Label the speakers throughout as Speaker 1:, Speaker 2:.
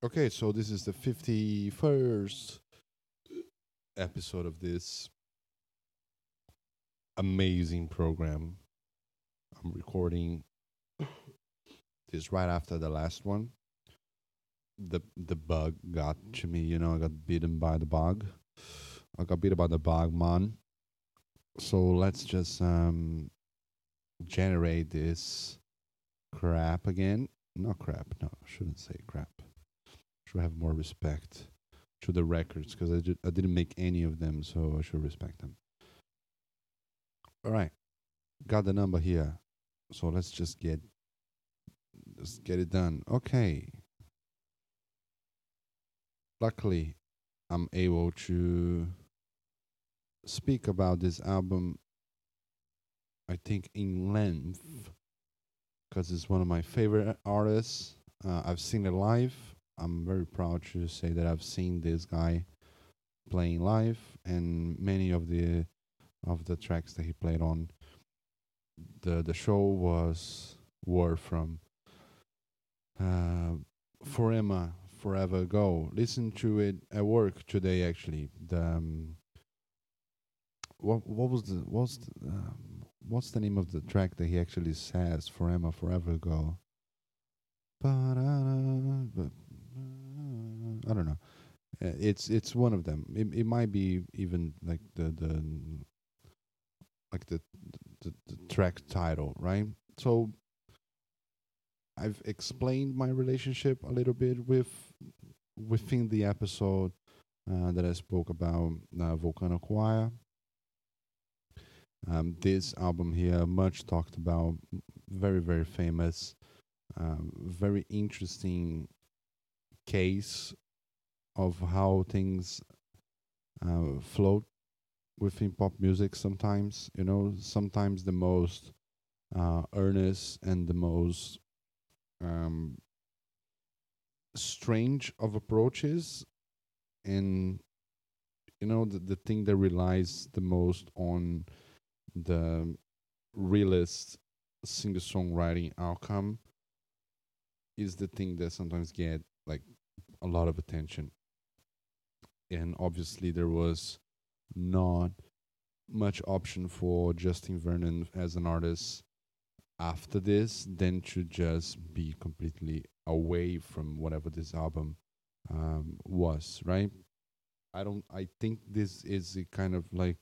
Speaker 1: Okay, so this is the 51st episode of this amazing program. I'm recording this right after the last one. The the bug got to me, you know, I got bitten by the bug. I got bitten by the bug, man. So let's just um generate this crap again. Not crap, no, I shouldn't say crap should have more respect to the records because I, I didn't make any of them, so I should respect them. All right, got the number here, so let's just get let's get it done. Okay. Luckily, I'm able to speak about this album. I think in length because it's one of my favorite artists. Uh, I've seen it live I'm very proud to say that I've seen this guy playing live, and many of the of the tracks that he played on the the show was were from uh, Forever Forever Ago. Listen to it at work today. Actually, the um, what what was the what's the, um, what's the name of the track that he actually says Forever Forever Ago? I don't know. Uh, it's it's one of them. It it might be even like the the like the the, the track title, right? So I've explained my relationship a little bit with within the episode uh, that I spoke about uh, Volcano Choir. Um, this album here, much talked about, very very famous, um, very interesting case of how things uh, float within pop music sometimes you know? Sometimes the most uh, earnest and the most um, strange of approaches and you know the, the thing that relies the most on the realist singer songwriting outcome is the thing that sometimes get like a lot of attention and obviously there was not much option for Justin Vernon as an artist after this than to just be completely away from whatever this album um, was, right? I don't. I think this is a kind of like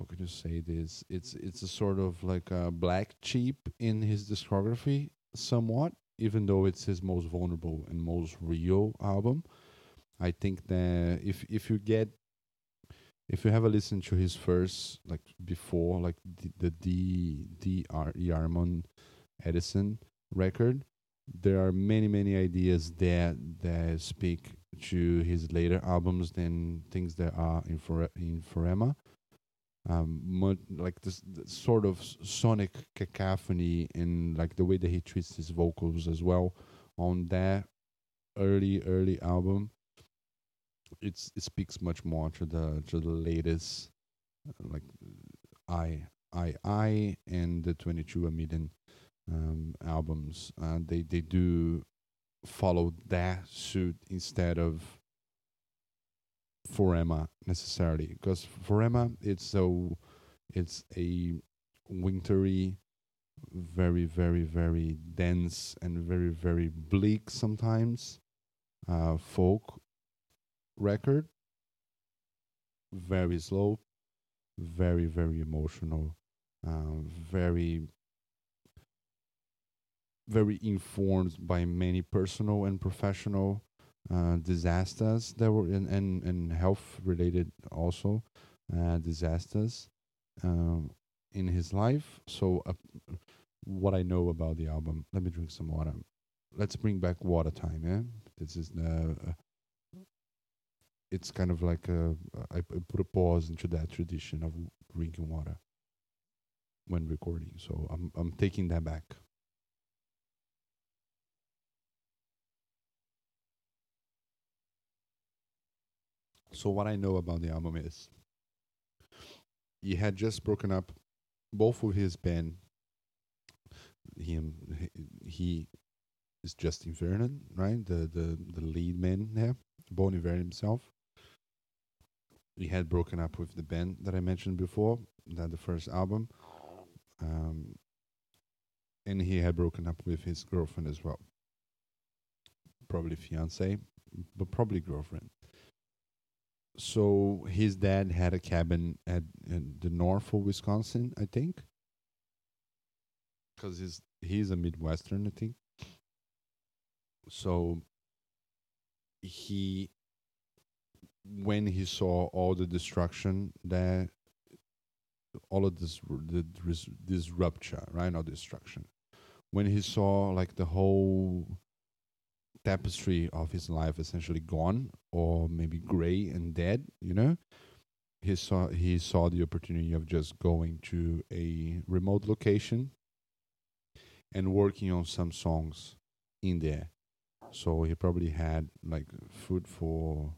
Speaker 1: how can you say this? It's it's a sort of like a black sheep in his discography, somewhat. Even though it's his most vulnerable and most real album, I think that if if you get if you have a listen to his first like before like the, the D D R E Edison record, there are many many ideas that that speak to his later albums than things that are in for in For Emma. Um, like this, this sort of sonic cacophony and like the way that he treats his vocals as well on that early early album it's it speaks much more to the to the latest uh, like I I I and the 22 a million um, albums. Uh, they they do follow that suit instead of for Emma necessarily because For Emma it's so it's a wintry very very very dense and very very bleak sometimes uh, folk record. Very slow, very, very emotional, uh, very, very informed by many personal and professional uh, disasters that were in, and, and health related also uh, disasters um, in his life. So, uh, what I know about the album, let me drink some water. Let's bring back water time, yeah? This is the uh, it's kind of like a, I, I put a pause into that tradition of drinking water when recording. So I'm I'm taking that back. So what I know about the album is he had just broken up both of his band him he is Justin Vernon, right? The the the lead man there, Bon Iver himself. He had broken up with the band that I mentioned before, that the first album, um, and he had broken up with his girlfriend as well. Probably fiance, but probably girlfriend. So his dad had a cabin at, at the north of Wisconsin, I think, because he's he's a Midwestern, I think. So he, when he saw all the destruction that, all of this the dis- disruption, right, not destruction, when he saw like the whole tapestry of his life essentially gone or maybe gray and dead, you know, he saw he saw the opportunity of just going to a remote location and working on some songs in there. So he probably had like food for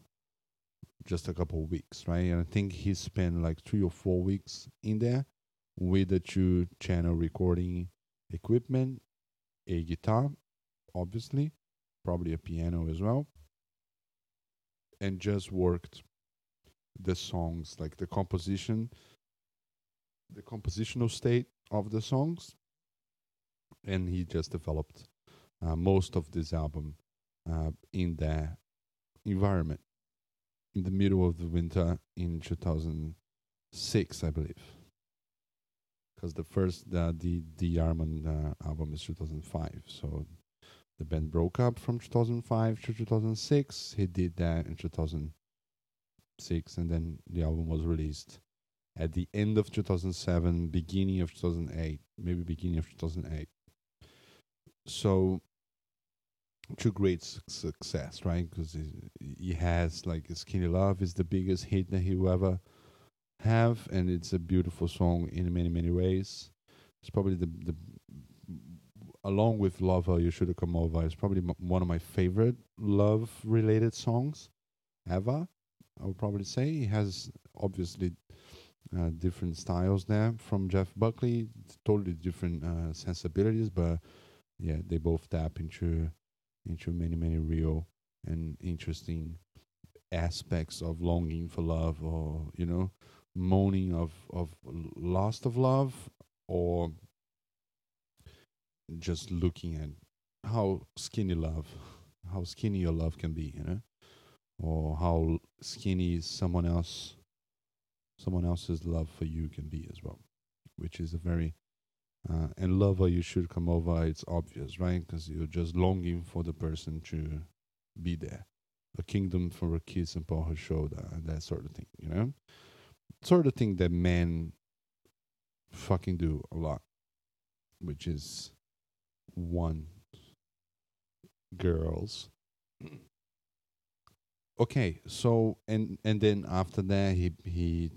Speaker 1: just a couple of weeks, right? And I think he spent like three or four weeks in there with the two channel recording equipment, a guitar, obviously, probably a piano as well, and just worked the songs, like the composition, the compositional state of the songs, and he just developed uh, most of this album uh, in that environment in the middle of the winter in 2006, I believe. Because the first uh, the DeYarmond uh, album is 2005, so the band broke up from 2005 to 2006. He did that in 2006, and then the album was released at the end of 2007, beginning of 2008, maybe beginning of 2008. So, to great su- success, right? Because he, has like "Skinny Love" is the biggest hit that he will ever have, and it's a beautiful song in many many ways. It's probably the the along with Lover, You Should Have Come Over, it's probably m- one of my favorite love related songs ever. I would probably say he has obviously uh, different styles there from Jeff Buckley, totally different uh, sensibilities, but yeah, they both tap into into many many real and interesting aspects of longing for love, or you know, moaning of of lost of love, or just looking at how skinny love, how skinny your love can be, you know, or how skinny someone else, someone else's love for you can be as well, which is a very uh, and lover you should come over. It's obvious, right? Because you're just longing for the person to be there, a kingdom for a kiss upon her shoulder, and that sort of thing, you know, sort of thing that men fucking do a lot, which is one girls. Okay, so and and then after that he he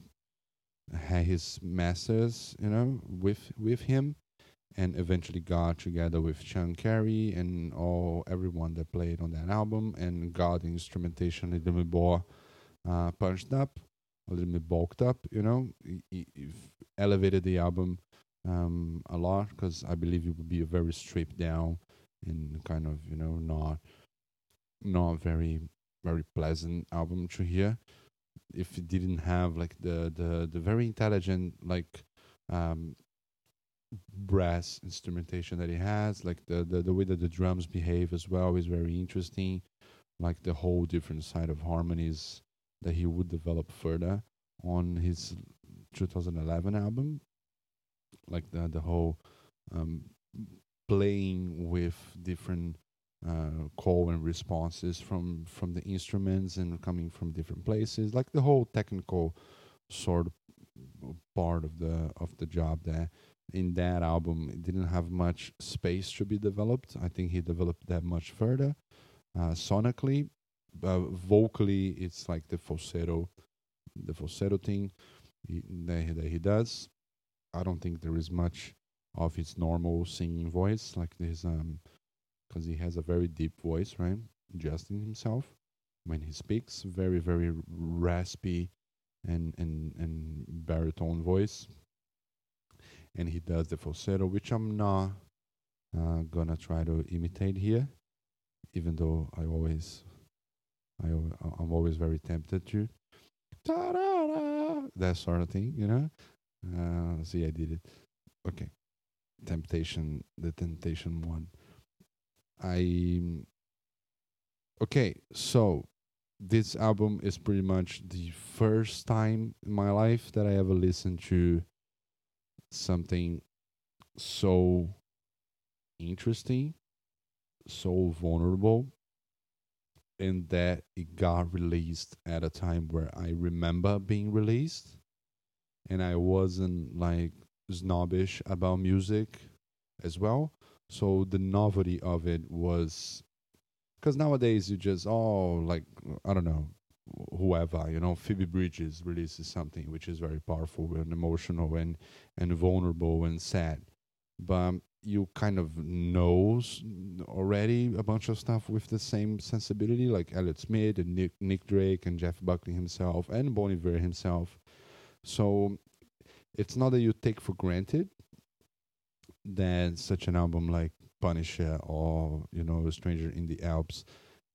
Speaker 1: had his masters, you know, with with him, and eventually got together with Sean Carey and all everyone that played on that album, and got the instrumentation a little bit more uh, punched up, a little bit bulked up, you know, elevated the album um, a lot because I believe it would be a very stripped down and kind of you know not not very very pleasant album to hear if it didn't have like the the the very intelligent like um brass instrumentation that he has like the, the the way that the drums behave as well is very interesting. Like the whole different side of harmonies that he would develop further on his 2011 album. Like the the whole um, playing with different uh, call and responses from from the instruments and coming from different places, like the whole technical sort of part of the of the job there. In that album, it didn't have much space to be developed. I think he developed that much further. Uh, sonically, uh, vocally, it's like the falsetto, the falsetto thing he, that, he- that he does. I don't think there is much of his normal singing voice, like his um, because he has a very deep voice, right? Justin himself, when he speaks, very very raspy, and and and baritone voice, and he does the falsetto, which I'm not uh, gonna try to imitate here, even though I always, I al- I'm always very tempted to, that sort of thing, you know. Uh, see, I did it. Okay, temptation, the temptation one. I okay, so this album is pretty much the first time in my life that I ever listened to something so interesting, so vulnerable, and that it got released at a time where I remember being released, and I wasn't like snobbish about music as well. So the novelty of it was because nowadays you just oh like I don't know whoever you know Phoebe Bridgers releases something which is very powerful and emotional and and vulnerable and sad, but um, you kind of knows already a bunch of stuff with the same sensibility like Elliott Smith and Nick, Nick Drake and Jeff Buckley himself and Bon Iver himself. So it's not that you take for granted that such an album like Punisher or you know Stranger in the Alps.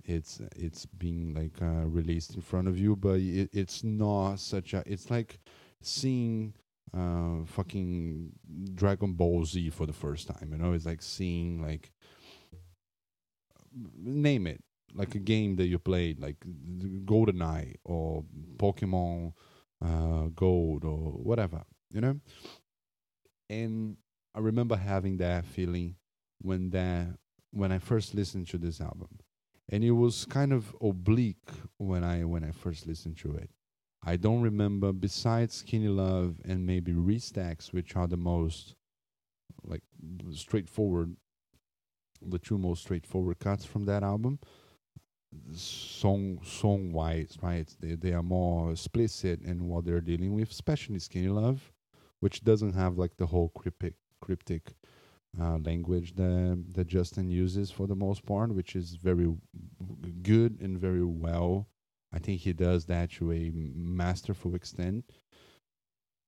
Speaker 1: It's it's being like uh, released in front of you but it, it's not such a it's like seeing uh fucking Dragon Ball Z for the first time you know? It's like seeing like name it like a game that you played like Golden Eye or Pokemon uh Gold or whatever you know? And I remember having that feeling when that when I first listened to this album, and it was kind of oblique when I when I first listened to it. I don't remember besides Skinny Love and maybe Re: Stacks, which are the most like straightforward, the two most straightforward cuts from that album. Song song wise, right? They they are more explicit in what they're dealing with, especially Skinny Love, which doesn't have like the whole cryptic cryptic uh, language that that Justin uses for the most part, which is very good and very well. I think he does that to a masterful extent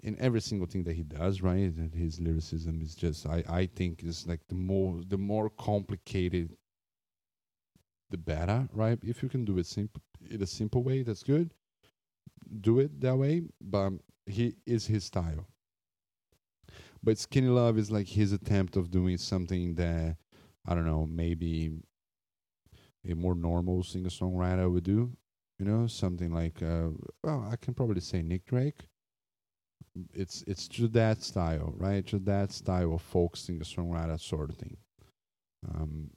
Speaker 1: in every single thing that he does. Right, his lyricism is just I I think is like the more the more complicated, the better. Right, if you can do it simple in a simple way, that's good. Do it that way, but he is his style but Skinny Love is like his attempt of doing something that I don't know, maybe a more normal singer songwriter would do. You know, something like uh, well, I can probably say Nick Drake. It's it's to that style, right? To that style of folk singer songwriter sort of thing. Um,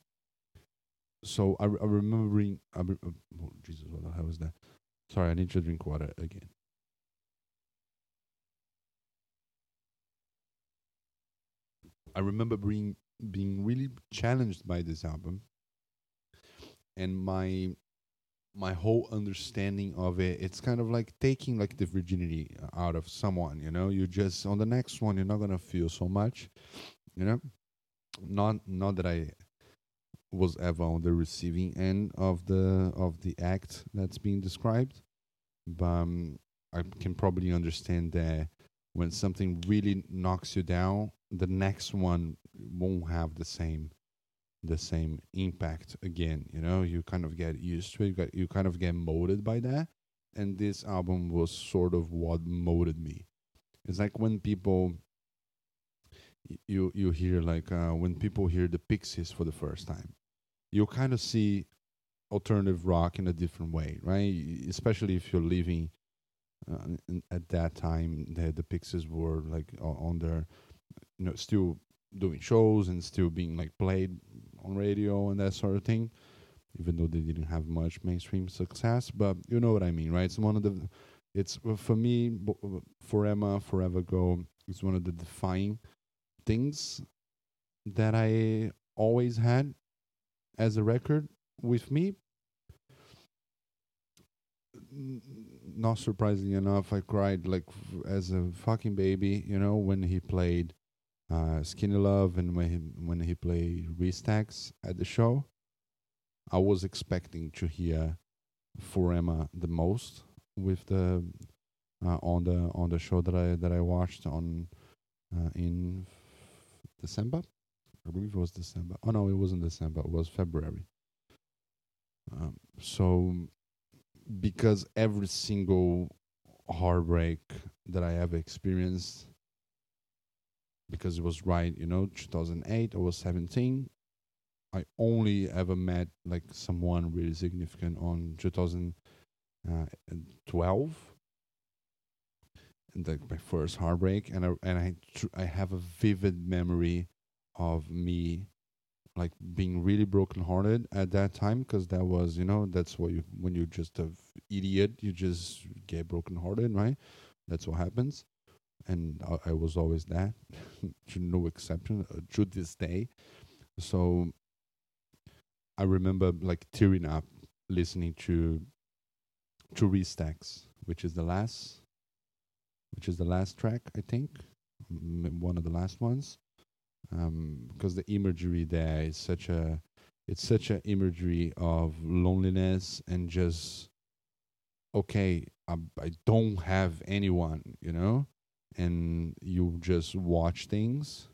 Speaker 1: so I, I remember reading. I oh, Jesus, what the hell was that? Sorry, I need to drink water again. I remember being being really challenged by this album, and my my whole understanding of it. It's kind of like taking like the virginity out of someone. You know, you just on the next one, you're not gonna feel so much. You know, not not that I was ever on the receiving end of the of the act that's being described, but um, I can probably understand that when something really knocks you down the next one won't have the same the same impact again you know? You kind of get used to it you, got, you kind of get molded by that. And this album was sort of what molded me. It's like when people you you hear like uh, when people hear the pixies for the first time you kind of see alternative rock in a different way right? Especially if you're living uh, at that time the, the pixies were like on their you know still doing shows and still being like played on radio and that sort of thing even though they didn't have much mainstream success. But you know what i mean right? It's one of the it's for me for emma forever go it's one of the defining things that i always had as a record with me. Not surprisingly enough i cried like as a fucking baby you know when he played uh, Skinny Love and when he, when he played Re: Stacks at the show, I was expecting to hear For Emma the most with the uh, on the on the show that I that I watched on uh, in December I believe it was December. Oh no, it wasn't December. It was February. Um, so because every single heartbreak that I ever experienced, because it was right, you know, 2008, I was 17. I only ever met like someone really significant on 2012, and like my first heartbreak, and I and I tr- I have a vivid memory of me like being really brokenhearted at that time because that was you know that's what you when you're just a idiot you just get brokenhearted right? That's what happens and I, I was always that no exception uh, to this day. So I remember like tearing up listening to to Re: Stacks, which is the last which is the last track I think m- one of the last ones. Um, because the imagery there is such a it's such an imagery of loneliness and just okay I, I don't have anyone you know and you just watch things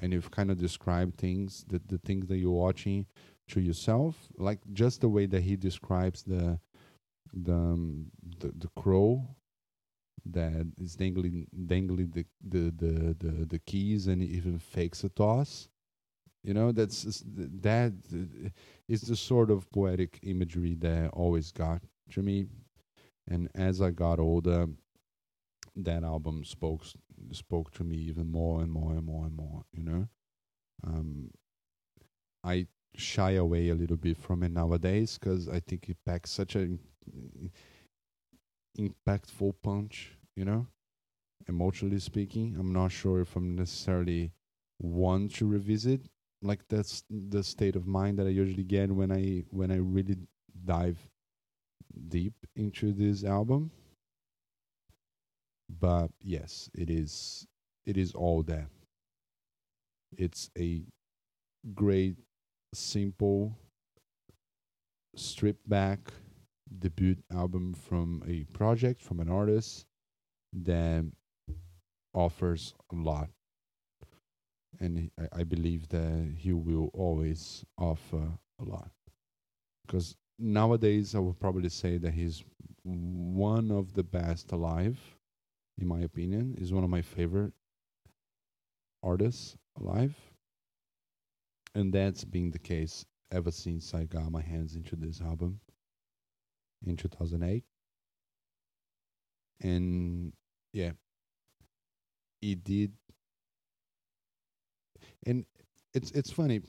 Speaker 1: and you've kind of described things that the things that you're watching to yourself like just the way that he describes the the um, the, the crow that is dangling dangling the the, the the the keys and even fakes a toss. You know that's that is the sort of poetic imagery that I always got to me. And as i got older that album spoke spoke to me even more and more and more and more you know? Um i shy away a little bit from it nowadays because i think it packs such an impactful punch you know? Emotionally speaking i'm not sure if i'm necessarily want to revisit like that's the state of mind that i usually get when i when i really dive deep into this album but yes it is it is all that. It's a great simple stripped back debut album from a project from an artist that offers a lot. And I, I believe that he will always offer a lot. Because nowadays i would probably say that he's one of the best alive in my opinion is one of my favorite artists alive. And that's been the case ever since i got my hands into this album in 2008 and yeah it did. And it's it's funny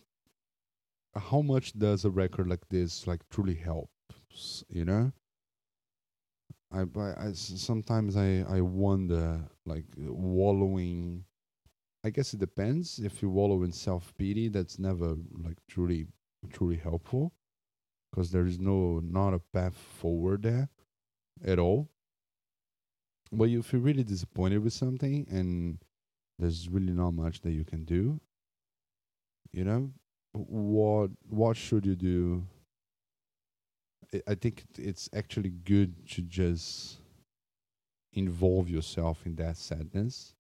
Speaker 1: how much does a record like this like truly help you know I, I, I sometimes I, I wonder like wallowing. I guess it depends. If you wallow in self pity that's never like truly truly helpful because there is no not a path forward there at all. But if you're really disappointed with something and there's really not much that you can do you know what what should you do I- think it's actually good to just involve yourself in that sadness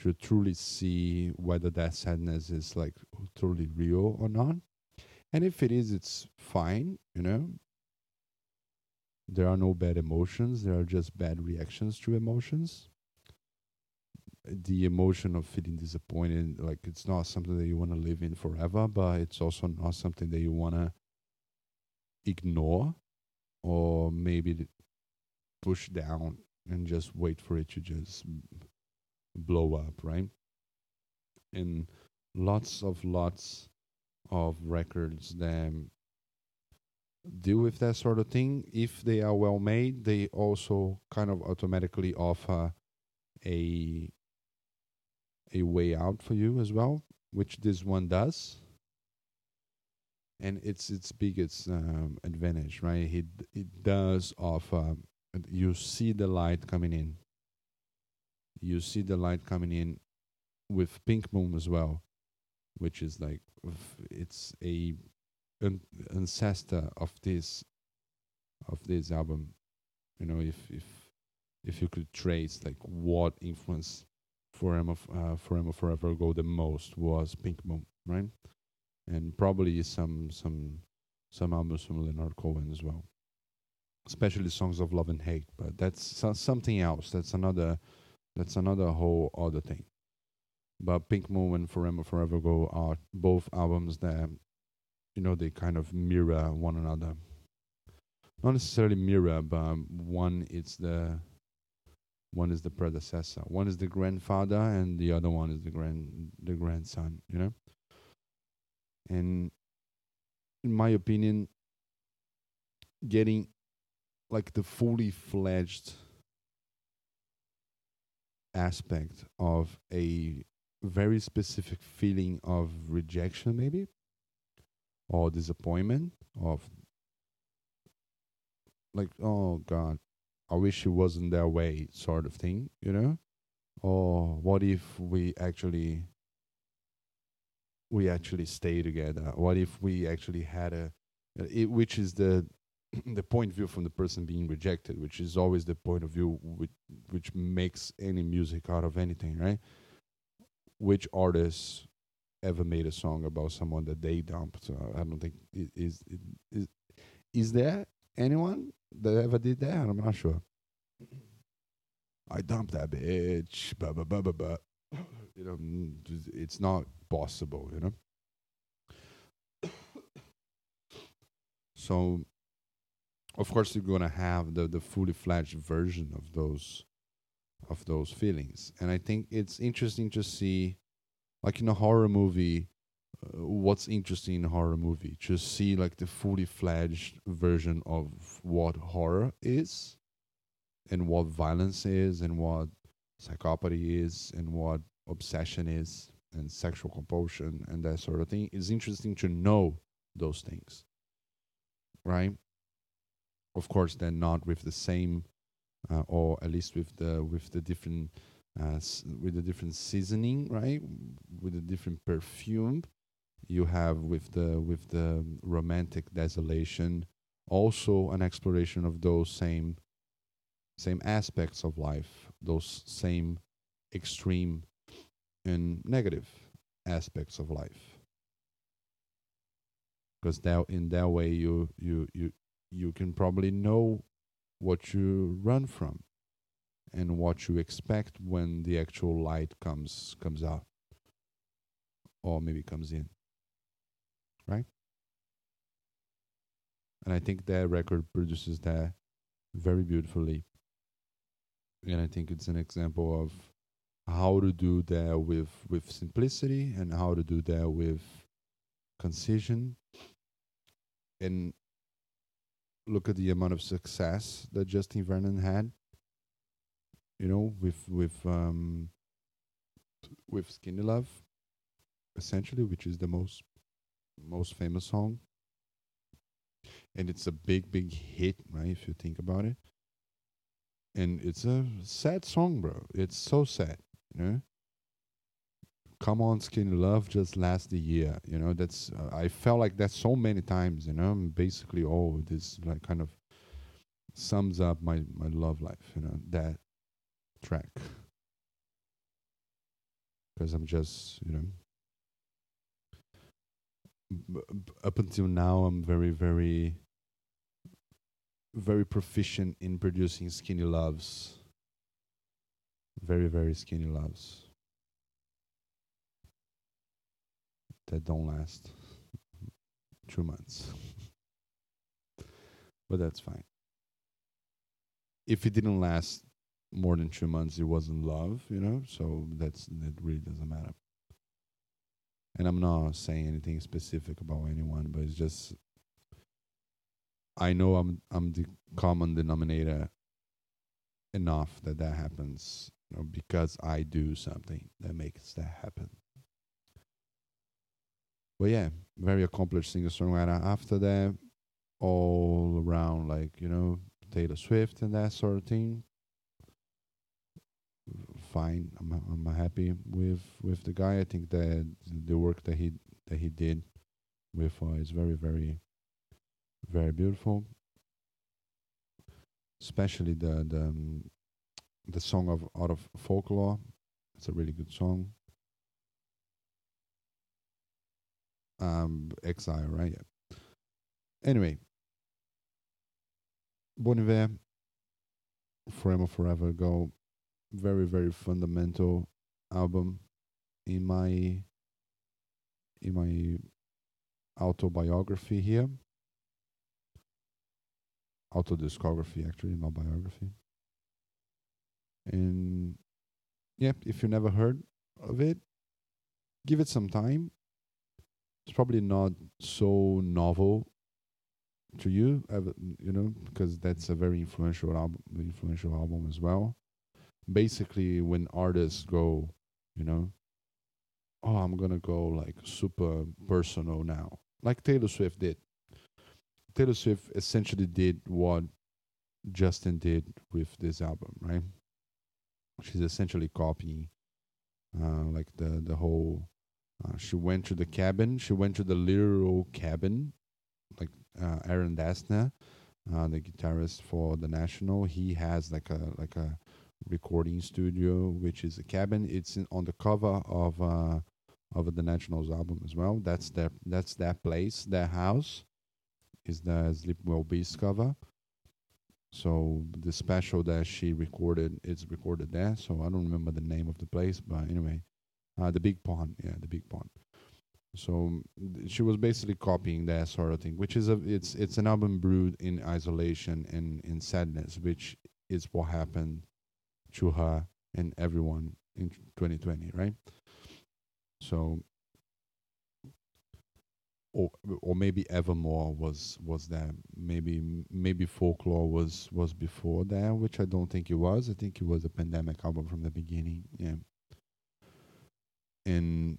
Speaker 1: to truly see whether that sadness is like truly real or not. And if it is it's fine you know? There are no bad emotions there are just bad reactions to emotions. The emotion of feeling disappointed like it's not something that you want to live in forever but it's also not something that you want to ignore or maybe push down and just wait for it to just blow up right? And lots of lots of records that deal with that sort of thing. If they are well made they also kind of automatically offer a a way out for you as well which this one does and it's its biggest um, advantage right? It it does offer you see the light coming in. You see the light coming in with pink moon as well which is like it's a an ancestor of this of this album. You know if if if you could trace like what influence Forever, uh, Forever, Forever Go the most was Pink Moon, right? And probably some some some albums from Leonard Cohen as well, especially songs of love and hate. But that's so- something else. That's another that's another whole other thing. But Pink Moon and Forever, Forever Go are both albums that you know they kind of mirror one another. Not necessarily mirror, but um, one is the one is the predecessor. One is the grandfather, and the other one is the grand the grandson. You know, and in my opinion, getting like the fully fledged aspect of a very specific feeling of rejection, maybe, or disappointment, of like, oh God, I wish it wasn't that way, sort of thing, you know? Or what if we actually we actually stay together? What if we actually had a, it, which is the the point of view from the person being rejected, which is always the point of view which which makes any music out of anything, right? Which artists ever made a song about someone that they dumped? Uh, I don't think it is is is there anyone that ever did that? I'm not sure. I dumped that bitch. Bah, bah, bah, bah, bah. You know, mm, it's not possible. You know. so, of course, you're gonna have the the fully fledged version of those of those feelings, and I think it's interesting to see, like in a horror movie, uh, what's interesting in a horror movie to see like the fully fledged version of what horror is and what violence is and what psychopathy is and what obsession is and sexual compulsion and that sort of thing it's interesting to know those things right? Of course they're not with the same uh, or at least with the with the different uh, with the different seasoning right? With the different perfume you have with the with the romantic desolation. Also an exploration of those same same aspects of life those same extreme and negative aspects of life. Because that in that way you you you you can probably know what you run from and what you expect when the actual light comes comes out or maybe comes in. Right? And i think that record produces that very beautifully. And i think it's an example of how to do that with with simplicity and how to do that with concision. And look at the amount of success that Justin Vernon had you know with with um with Skinny Love essentially which is the most most famous song. And it's a big big hit right if you think about it. And it's a sad song bro. It's so sad you know come on skinny love just last a year you know that's uh, i felt like that so many times you know basically oh this like kind of sums up my my love life you know that track. Because i'm just you know b- up until now i'm very very very proficient in producing skinny loves very very skinny loves that don't last two months. But that's fine. If it didn't last more than two months it wasn't love you know? So that's that really doesn't matter. And i'm not saying anything specific about anyone but it's just i know i'm i'm the common denominator enough that that happens know, because i do something that makes that happen. But yeah very accomplished singer songwriter after that all around like you know taylor swift and that sort of thing. Fine. I'm i'm happy with with the guy. I think that the work that he that he did with uh, is very very very beautiful. Especially the the um, the song of out of folklore It's a really good song. Um, Exile, right? Yeah. Anyway, Bon Iver, Forever Forever Ago, very very fundamental album in my in my autobiography here autodiscography actually not biography and yeah if you never heard of it give it some time. It's probably not so novel to you you know because that's a very influential album influential album as well. Basically when artists go you know oh i'm gonna go like super personal now like taylor swift did. Taylor swift essentially did what justin did with this album right she's essentially copying uh, like the the whole uh, she went to the cabin she went to the literal cabin like uh, aaron dessner uh, the guitarist for the national he has like a like a recording studio, which is a cabin. It's in, on the cover of uh, of the Nationals album as well. That's their that's that place, their house, is the Sleep Well Beast cover. So the special that she recorded is recorded there. So I don't remember the name of the place, but anyway, uh, the Big Pond, yeah, the Big Pond. So she was basically copying that sort of thing, which is a it's it's an album brewed in isolation and in sadness, which is what happened to her and everyone in 2020, right? So, or or maybe Evermore was was that maybe maybe Folklore was was before there which I don't think it was. I think it was a pandemic album from the beginning, yeah. And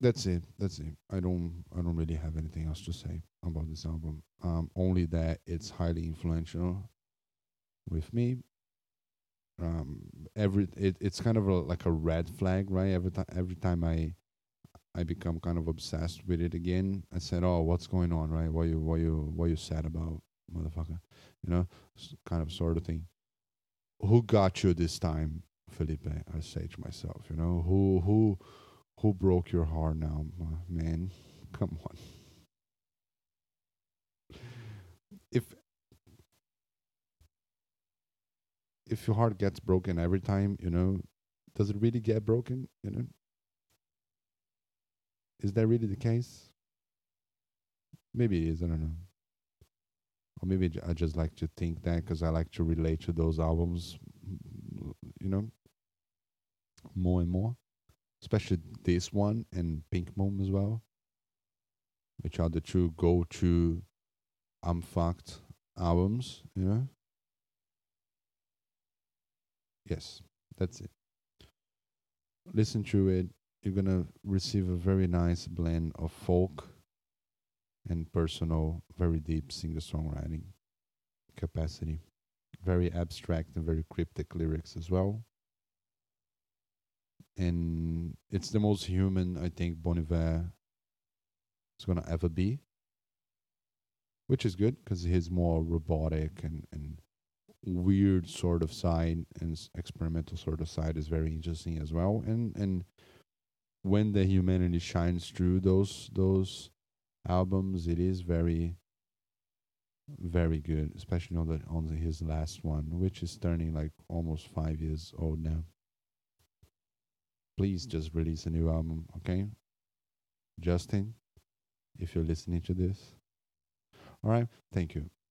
Speaker 1: that's it. That's it. I don't. I don't really have anything else to say about this album. Um, only that it's highly influential with me. Um, every it, it's kind of a, like a red flag, right? Every time, every time I, I become kind of obsessed with it again. I said, "Oh, what's going on, right? What you, what you, what you sad about, motherfucker?" You know, kind of sort of thing. Who got you this time, Felipe? I say to myself, you know, who, who who broke your heart now, man? Come on. If if your heart gets broken every time, you know, does it really get broken? You know, is that really the case? Maybe it is. I don't know. Or maybe I just like to think that because I like to relate to those albums, you know, more and more especially this one and Pink Moon as well, which are the two go-to I'm fucked albums, you know. Yes, that's it. Listen to it. You're gonna receive a very nice blend of folk and personal, very deep singer-songwriting capacity. Very abstract and very cryptic lyrics as well and it's the most human I think Bon Iver is gonna ever be, which is good because he's more robotic and and weird sort of side and experimental sort of side is very interesting as well. And and when the humanity shines through those those albums, it is very very good, especially on the on the, his last one, which is turning like almost five years old now please just release a new album, okay? Justin, if you're listening to this. All right, thank you.